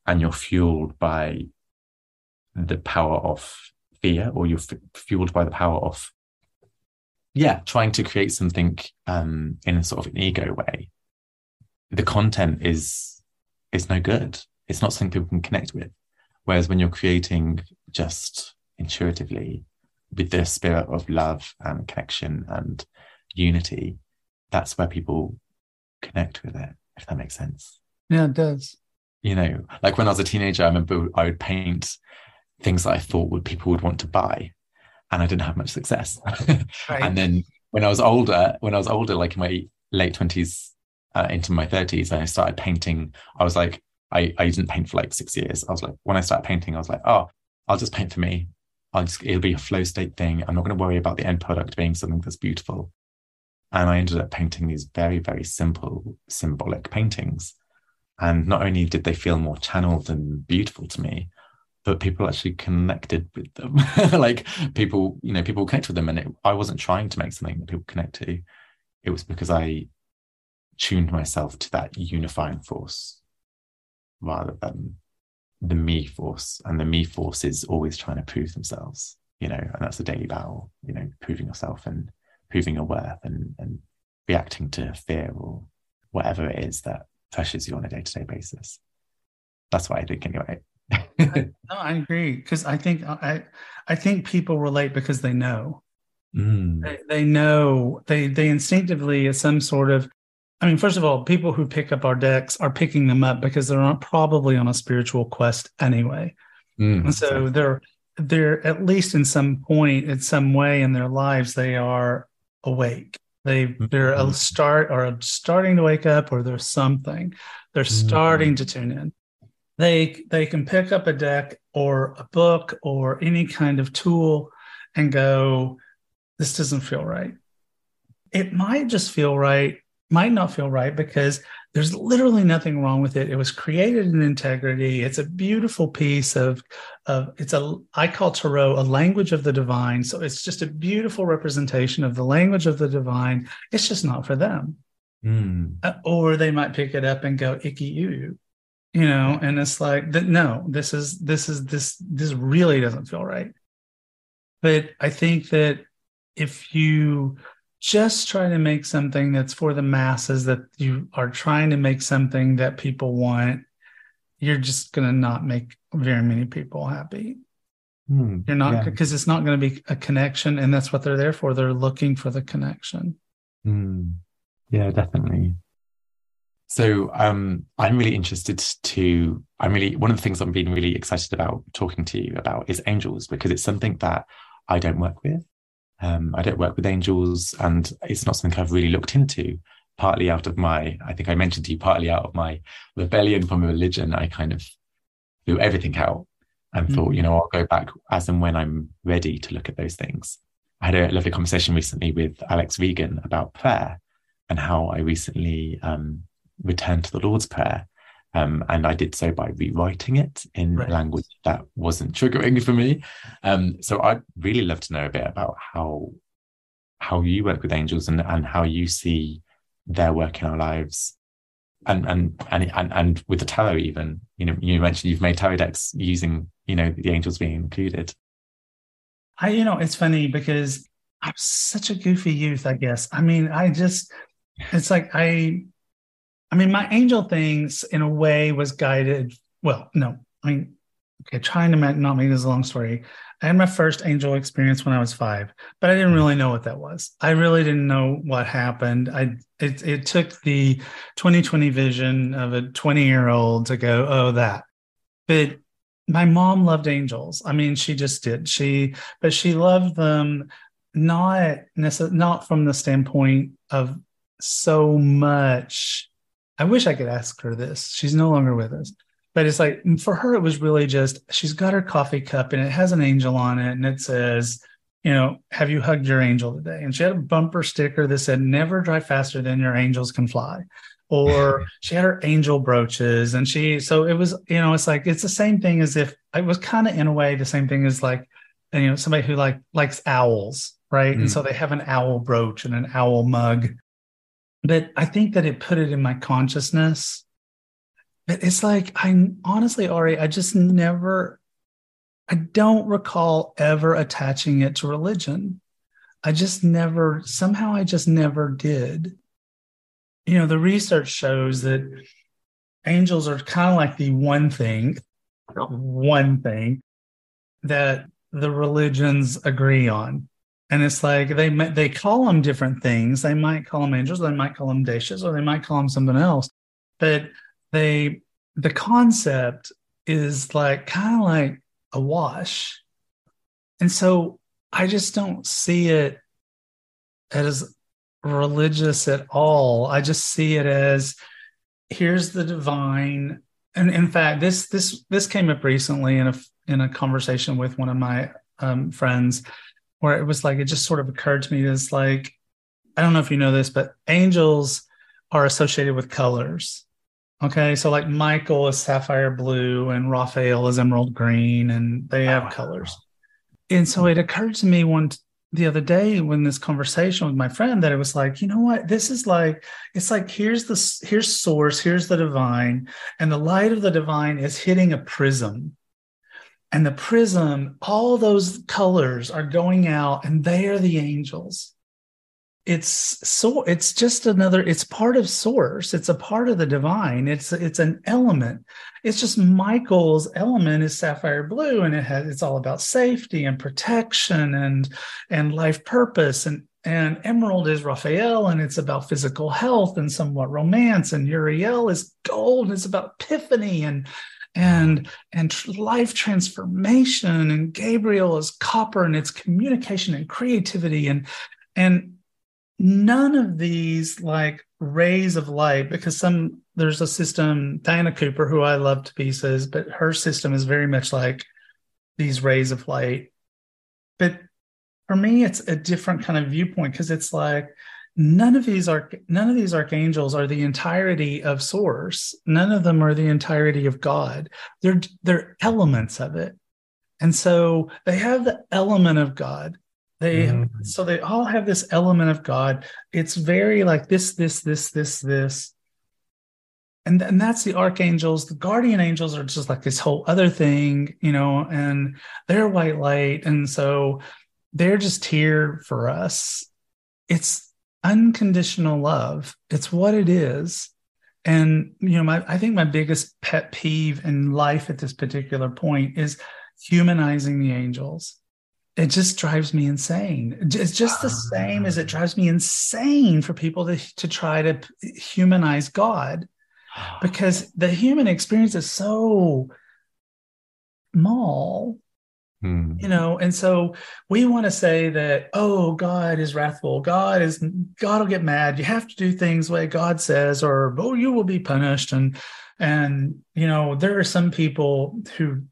and you're fueled by the power of fear or you're f- fueled by the power of yeah trying to create something um in a sort of an ego way the content is is no good it's not something people can connect with whereas when you're creating just intuitively with the spirit of love and connection and unity that's where people connect with it if that makes sense yeah it does you know like when i was a teenager i remember i would paint things that I thought would people would want to buy, and I didn't have much success. right. And then when I was older, when I was older, like in my late twenties uh, into my thirties, I started painting. I was like, I I didn't paint for like six years. I was like, when I started painting, I was like, oh, I'll just paint for me. I'll just it'll be a flow state thing. I'm not going to worry about the end product being something that's beautiful. And I ended up painting these very, very simple, symbolic paintings. And not only did they feel more channeled and beautiful to me, but people actually connected with them. like people, you know, people connect with them. And it, I wasn't trying to make something that people connect to. It was because I tuned myself to that unifying force rather than the me force. And the me force is always trying to prove themselves, you know, and that's a daily battle, you know, proving yourself and proving your worth and, and reacting to fear or whatever it is that pressures you on a day to day basis. That's what I think anyway. I, no, I agree because I think I I think people relate because they know. Mm. They, they know they they instinctively as some sort of I mean, first of all, people who pick up our decks are picking them up because they're not probably on a spiritual quest anyway. Mm, and so they're they're at least in some point, in some way in their lives, they are awake. They they're mm-hmm. a start or starting to wake up, or there's something. They're starting mm-hmm. to tune in they they can pick up a deck or a book or any kind of tool and go this doesn't feel right it might just feel right might not feel right because there's literally nothing wrong with it. It was created in integrity. It's a beautiful piece of of it's a i call tarot a language of the divine. So it's just a beautiful representation of the language of the divine. It's just not for them. Mm. uh, or they might pick it up and go icky you you know and it's like that no this is this is this this really doesn't feel right. But i think that if you just try to make something that's for the masses that you are trying to make something that people want you're just going to not make very many people happy mm, you're not because yeah. it's not going to be a connection and that's what they're there for they're looking for the connection mm, yeah definitely so um, I'm really interested to. I'm really one of the things I'm being really excited about talking to you about is angels because it's something that I don't work with. Um, I don't work with angels, and it's not something I've really looked into. Partly out of my, I think I mentioned to you, partly out of my rebellion from religion, I kind of threw everything out and mm-hmm. thought, you know, I'll go back as and when I'm ready to look at those things. I had a lovely conversation recently with Alex Regan about prayer and how I recently um, return to the Lord's Prayer. Um, and I did so by rewriting it in right. language that wasn't triggering for me. Um, so I'd really love to know a bit about how how you work with angels and, and how you see their work in our lives and and and and, and with the tarot even you know you mentioned you've made tarot decks using you know the angels being included i you know it's funny because i'm such a goofy youth i guess i mean i just it's like i i mean my angel things in a way was guided well no i mean okay trying to not make this a long story I had my first angel experience when I was five, but I didn't really know what that was. I really didn't know what happened. I it, it took the 2020 vision of a 20 year old to go, oh, that. But my mom loved angels. I mean, she just did. She, but she loved them not not from the standpoint of so much. I wish I could ask her this. She's no longer with us. But it's like for her it was really just she's got her coffee cup and it has an angel on it and it says you know have you hugged your angel today? And she had a bumper sticker that said never drive faster than your angels can fly. Or she had her angel brooches and she so it was you know it's like it's the same thing as if it was kind of in a way the same thing as like you know somebody who like likes owls right? Mm. and so they have an owl brooch and an owl mug but i think that it put it in my consciousness But it's like I honestly, Ari, I just never, I don't recall ever attaching it to religion. I just never, somehow I just never did. You know, the research shows that angels are kind of like the one thing, one thing that the religions agree on. And it's like they they call them different things. They might call them angels, they might call them deshas, or they might call them something else. But they the concept is like kind of like a wash. And so I just don't see it as religious at all. I just see it as here's the divine. And in fact, this this this came up recently in a in a conversation with one of my um, friends, where it was like it just sort of occurred to me as like I don't know if you know this, but angels are associated with colors. Okay, so like Michael is sapphire blue and Raphael is emerald green, and they have oh, colors. And so it occurred to me one the other day when this conversation with my friend that it was like, you know what, this is like it's like here's the here's source, here's the divine, and the light of the divine is hitting a prism. And the prism, all those colors are going out, and they are the angels. It's so it's just another it's part of source. It's a part of the divine. It's it's an element. It's just michael's element is sapphire blue and it has it's all about safety and protection and and life purpose. And and emerald is raphael and it's about physical health and somewhat romance. And uriel is gold and it's about epiphany and and and life transformation and gabriel is copper and it's communication and creativity and and none of these like rays of light because some there's a system diana cooper who i love to pieces but her system is very much like these rays of light. But for me it's a different kind of viewpoint because it's like none of these are none of these archangels are the entirety of source none of them are the entirety of god they're they're elements of it and so they have the element of god they mm. so they all have this element of God. It's very like this, this, this, this, this. And, and that's the archangels. The guardian angels are just like this whole other thing, you know, and they're white light. And so they're just here for us. It's unconditional love. It's what it is. And you know, my I think my biggest pet peeve in life at this particular point is humanizing the angels it just drives me insane. It's just the same as it ah. drives me insane for people to, to try to humanize God because the human experience is so small. Hmm. You know, and so we want to say that, oh, God is wrathful. God is, God will get mad. You have to do things the way God says, or, oh, you will be punished. And, and, you know, there are some people who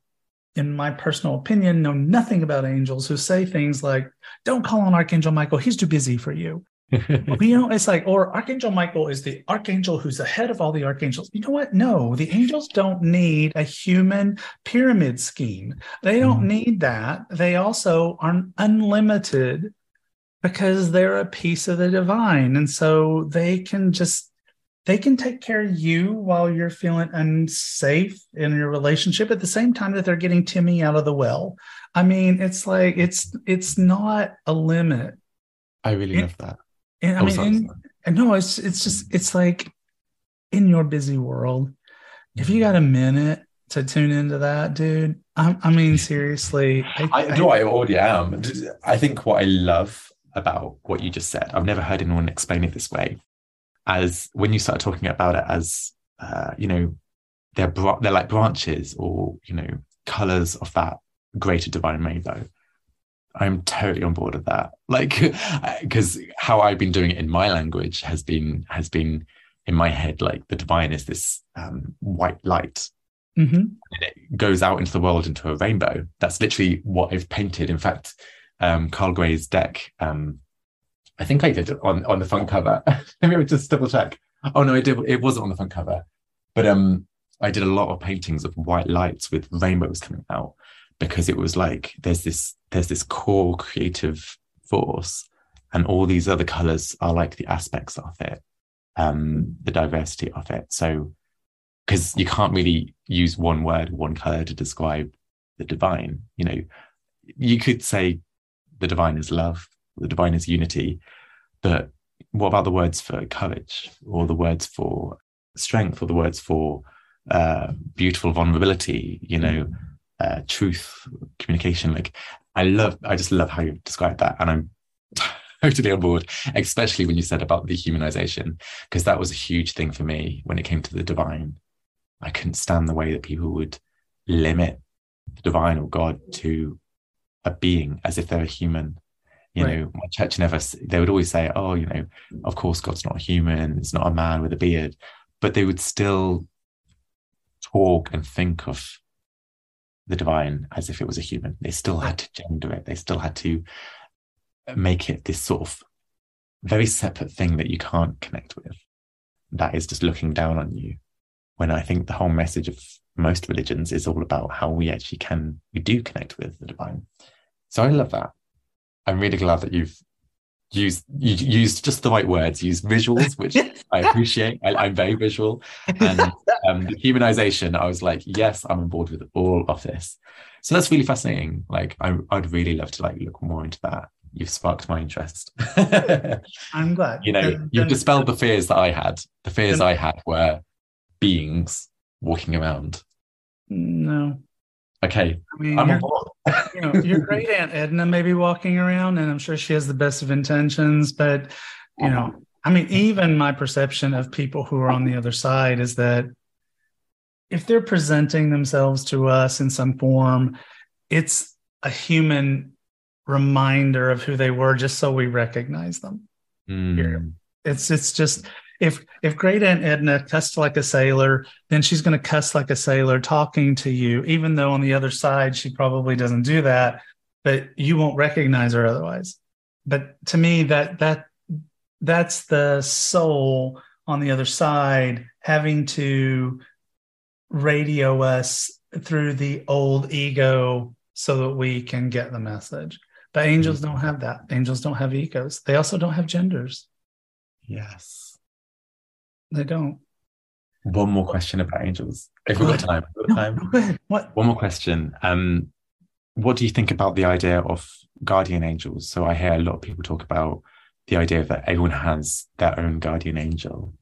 in my personal opinion, know nothing about angels who say things like, don't call on Archangel Michael, he's too busy for you. You know, it's like, or Archangel Michael is the archangel who's the head of all the archangels. You know what? No, the angels don't need a human pyramid scheme. They don't mm. need that. They also are unlimited because they're a piece of the divine. And so they can just they can take care of you while you're feeling unsafe in your relationship at the same time that they're getting Timmy out of the well. I mean, it's like it's it's not a limit. I really It- love that. And I Oh, mean, sorry, and- sorry. and no, it's it's just it's like in your busy world, if you got a minute to tune into that, dude. I, I mean, seriously, I do. I already am. I think what I love about what you just said, I've never heard anyone explain it this way. As when you start talking about it as, uh, you know, they're they're like branches or you know colors of that greater divine rainbow. I'm totally on board with that. Like, because how I've been doing it in my language has been has been in my head like the divine is this um, white light Mhm. and it goes out into the world into a rainbow. That's literally what I've painted. In fact, um, Carl Gray's deck, um, I think I did it on, on the front cover. Let me just double check. Oh no, I did. It wasn't on the front cover, but um, I did a lot of paintings of white lights with rainbows coming out because it was like there's this there's this core creative force, and all these other colors are like the aspects of it, um, the diversity of it. So because you can't really use one word, one color to describe the divine. You know, you could say the divine is love, the divine is unity, but what about the words for courage or the words for strength or the words for uh, beautiful vulnerability? You know, uh, truth, communication. Like, I love, I just love how you described that, and I'm totally on board, especially when you said about the humanization, because that was a huge thing for me when it came to the divine. I couldn't stand the way that people would limit the divine or God to a being as if they're a human. You Right. know, my church never, they would always say, oh, you know, of course, God's not a human, it's not a man with a beard, but they would still talk and think of the divine as if it was a human. They still had to gender it, they still had to make it this sort of very separate thing that you can't connect with. That is just looking down on you when I think the whole message of most religions is all about how we actually can, we do connect with the divine. So I love that. I'm really glad that you've used you used just the right words, used visuals, which I appreciate. I, I'm very visual, and um, the humanization. I was like, yes, I'm on board with all of this. So that's really fascinating. Like, I, I'd really love to like look more into that. You've sparked my interest. I'm glad. you know, Then- you've then- dispelled the fears that I had. The fears Then- I had were beings walking around. No, Okay, I mean, I'm you're- on board. you know, your great aunt Edna may be walking around, and I'm sure she has the best of intentions. But you know, I mean, even my perception of people who are on the other side is that if they're presenting themselves to us in some form, it's a human reminder of who they were, just so we recognize them. Mm, It's it's just if if great aunt Edna cussed like a sailor, then she's going to cuss like a sailor talking to you, even though on the other side she probably doesn't do that, but you won't recognize her otherwise. But to me, that that that's the soul on the other side having to radio us through the old ego so that we can get the message. But angels don't have that. Angels don't have egos. They also don't have genders. yes. They don't. One more question about angels. If we've got time, we've got time. no, go ahead. What? One more question. Um, what do you think about the idea of guardian angels? So I hear a lot of people talk about the idea that everyone has their own guardian angel.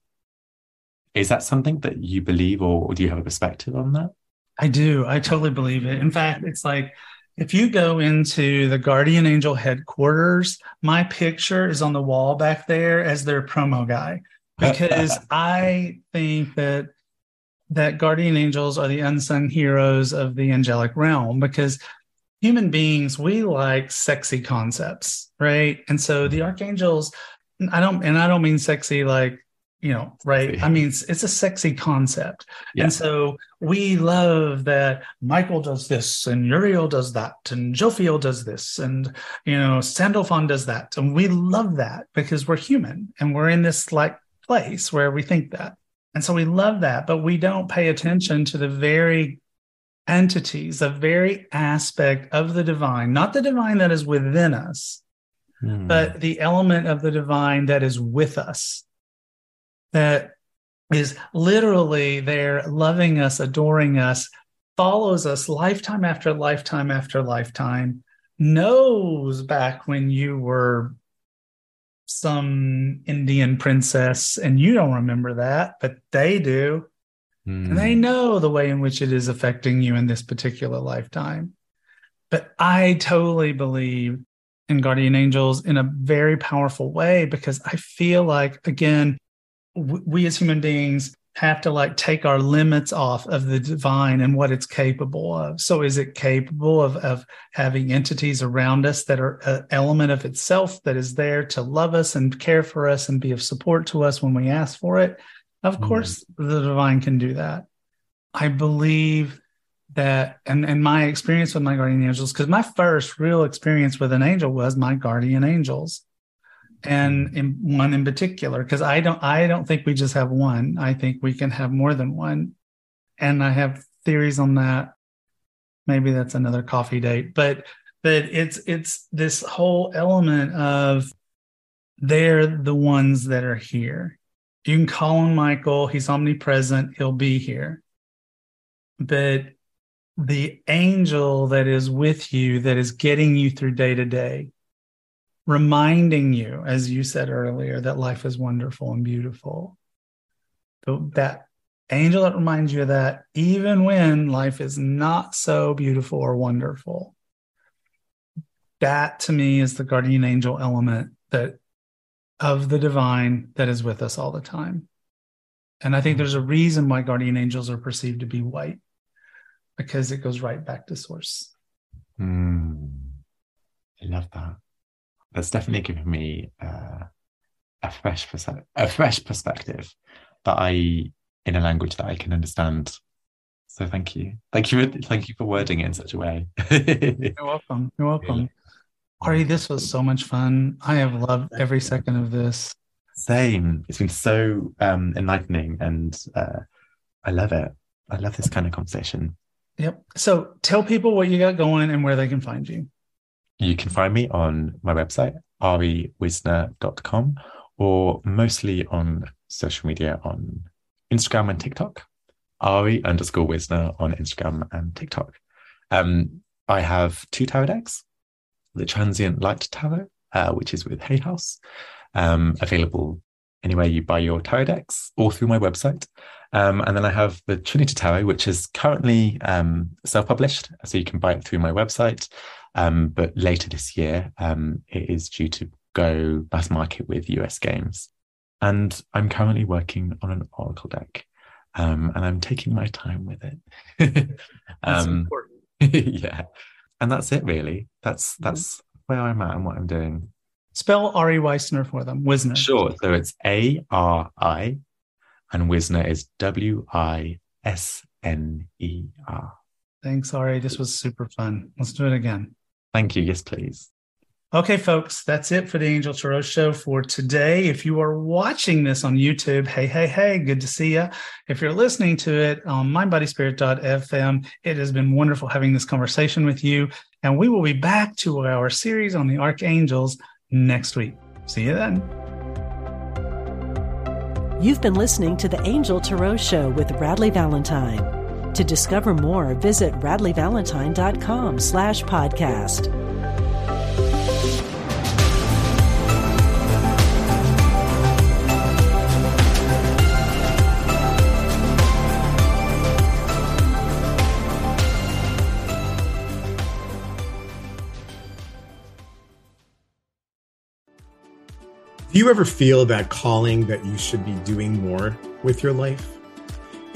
Is that something that you believe, or, or do you have a perspective on that? I do. I totally believe it. In fact, it's like if you go into the Guardian Angel headquarters, my picture is on the wall back there as their promo guy because I think that that guardian angels are the unsung heroes of the angelic realm because human beings we like sexy concepts, right? And so the archangels I don't and I don't mean sexy like you know, right? I mean, it's, it's a sexy concept. Yeah. And so we love that Michael does this and Uriel does that and Jophiel does this and, you know, Sandalphon does that. And we love that because we're human and we're in this like place where we think that. And so we love that, but we don't pay attention to the very entities, the very aspect of the divine, not the divine that is within us, Hmm. but the element of the divine that is with us that is literally there loving us, adoring us, follows us lifetime after lifetime after lifetime, knows back when you were some Indian princess and you don't remember that, but they do. Mm. And they hmm. know the way in which it is affecting you in this particular lifetime. But I totally believe in guardian angels in a very powerful way because I feel like, again, we as human beings have to like take our limits off of the divine and what it's capable of. So, is it capable of, of having entities around us that are an element of itself that is there to love us and care for us and be of support to us when we ask for it? Of mm-hmm. course, the divine can do that. I believe that, and, and my experience with my guardian angels, because my first real experience with an angel was my guardian angels and in one in particular because i don't i don't think we just have one. I think we can have more than one. And i have theories on that. Maybe that's another coffee date but but it's it's this whole element of they're the ones that are here. You can call on michael. He's omnipresent. He'll be here. But the angel that is with you that is getting you through day to day reminding you, as you said earlier, that life is wonderful and beautiful. So that angel that reminds you of that, even when life is not so beautiful or wonderful. That to me is the guardian angel element that of the divine that is with us all the time. And I think mm-hmm. there's a reason why guardian angels are perceived to be white, because it goes right back to source. Mm, I love that that's definitely given me uh, a fresh a fresh perspective that I in a language that I can understand. So thank you, thank you, thank you for wording it in such a way. You're welcome. You're welcome. Ari, this was so much fun. I have loved every second of this. Same. It's been so um, enlightening, and uh, I love it. I love this kind of conversation. Yep. So tell people what you got going and where they can find you. You can find me on my website, ariwisner.com, or mostly on social media on Instagram and TikTok, Ari underscore Wisner on Instagram and TikTok. Um, I have two tarot decks, the Transient Light Tarot, uh, which is with Hay House, um, available anywhere you buy your tarot decks or through my website. Um, and then I have the Trinity Tarot, which is currently um, self published. So you can buy it through my website. Um, but later this year, um, it is due to go mass market with US Games. And I'm currently working on an Oracle deck. Um, and I'm taking my time with it. um, yeah. And that's it really. That's mm-hmm. that's where I'm at and what I'm doing. Spell Ari Wisner for them. Wisner. Sure. So it's A R I and Wisner is W I S N E R. Thanks, Ari. This was super fun. Let's do it again. Thank you. Yes, please. Okay, folks, that's it for the Angel Tarot Show for today. If you are watching this on YouTube, hey, hey, hey, good to see you. If you're listening to it on mindbodyspirit.fm, it has been wonderful having this conversation with you. And we will be back to our series on the Archangels next week. See you then. You've been listening to the Angel Tarot Show with Radleigh Valentine. To discover more, visit radleighvalentine.com slash podcast. Do you ever feel that calling that you should be doing more with your life?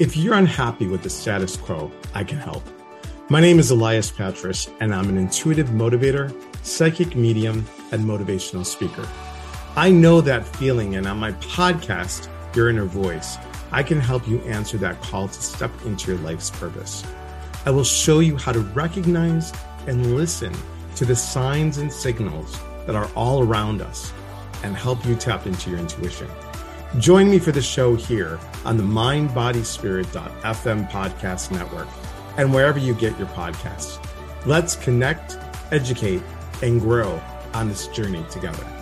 If you're unhappy with the status quo, I can help. My name is Elias Patras, and I'm an intuitive motivator, psychic medium, and motivational speaker. I know that feeling, and on my podcast, Your Inner Voice, I can help you answer that call to step into your life's purpose. I will show you how to recognize and listen to the signs and signals that are all around us and help you tap into your intuition. Join me for the show here on the mindbodyspirit.fm podcast network and wherever you get your podcasts. Let's connect, educate, and grow on this journey together.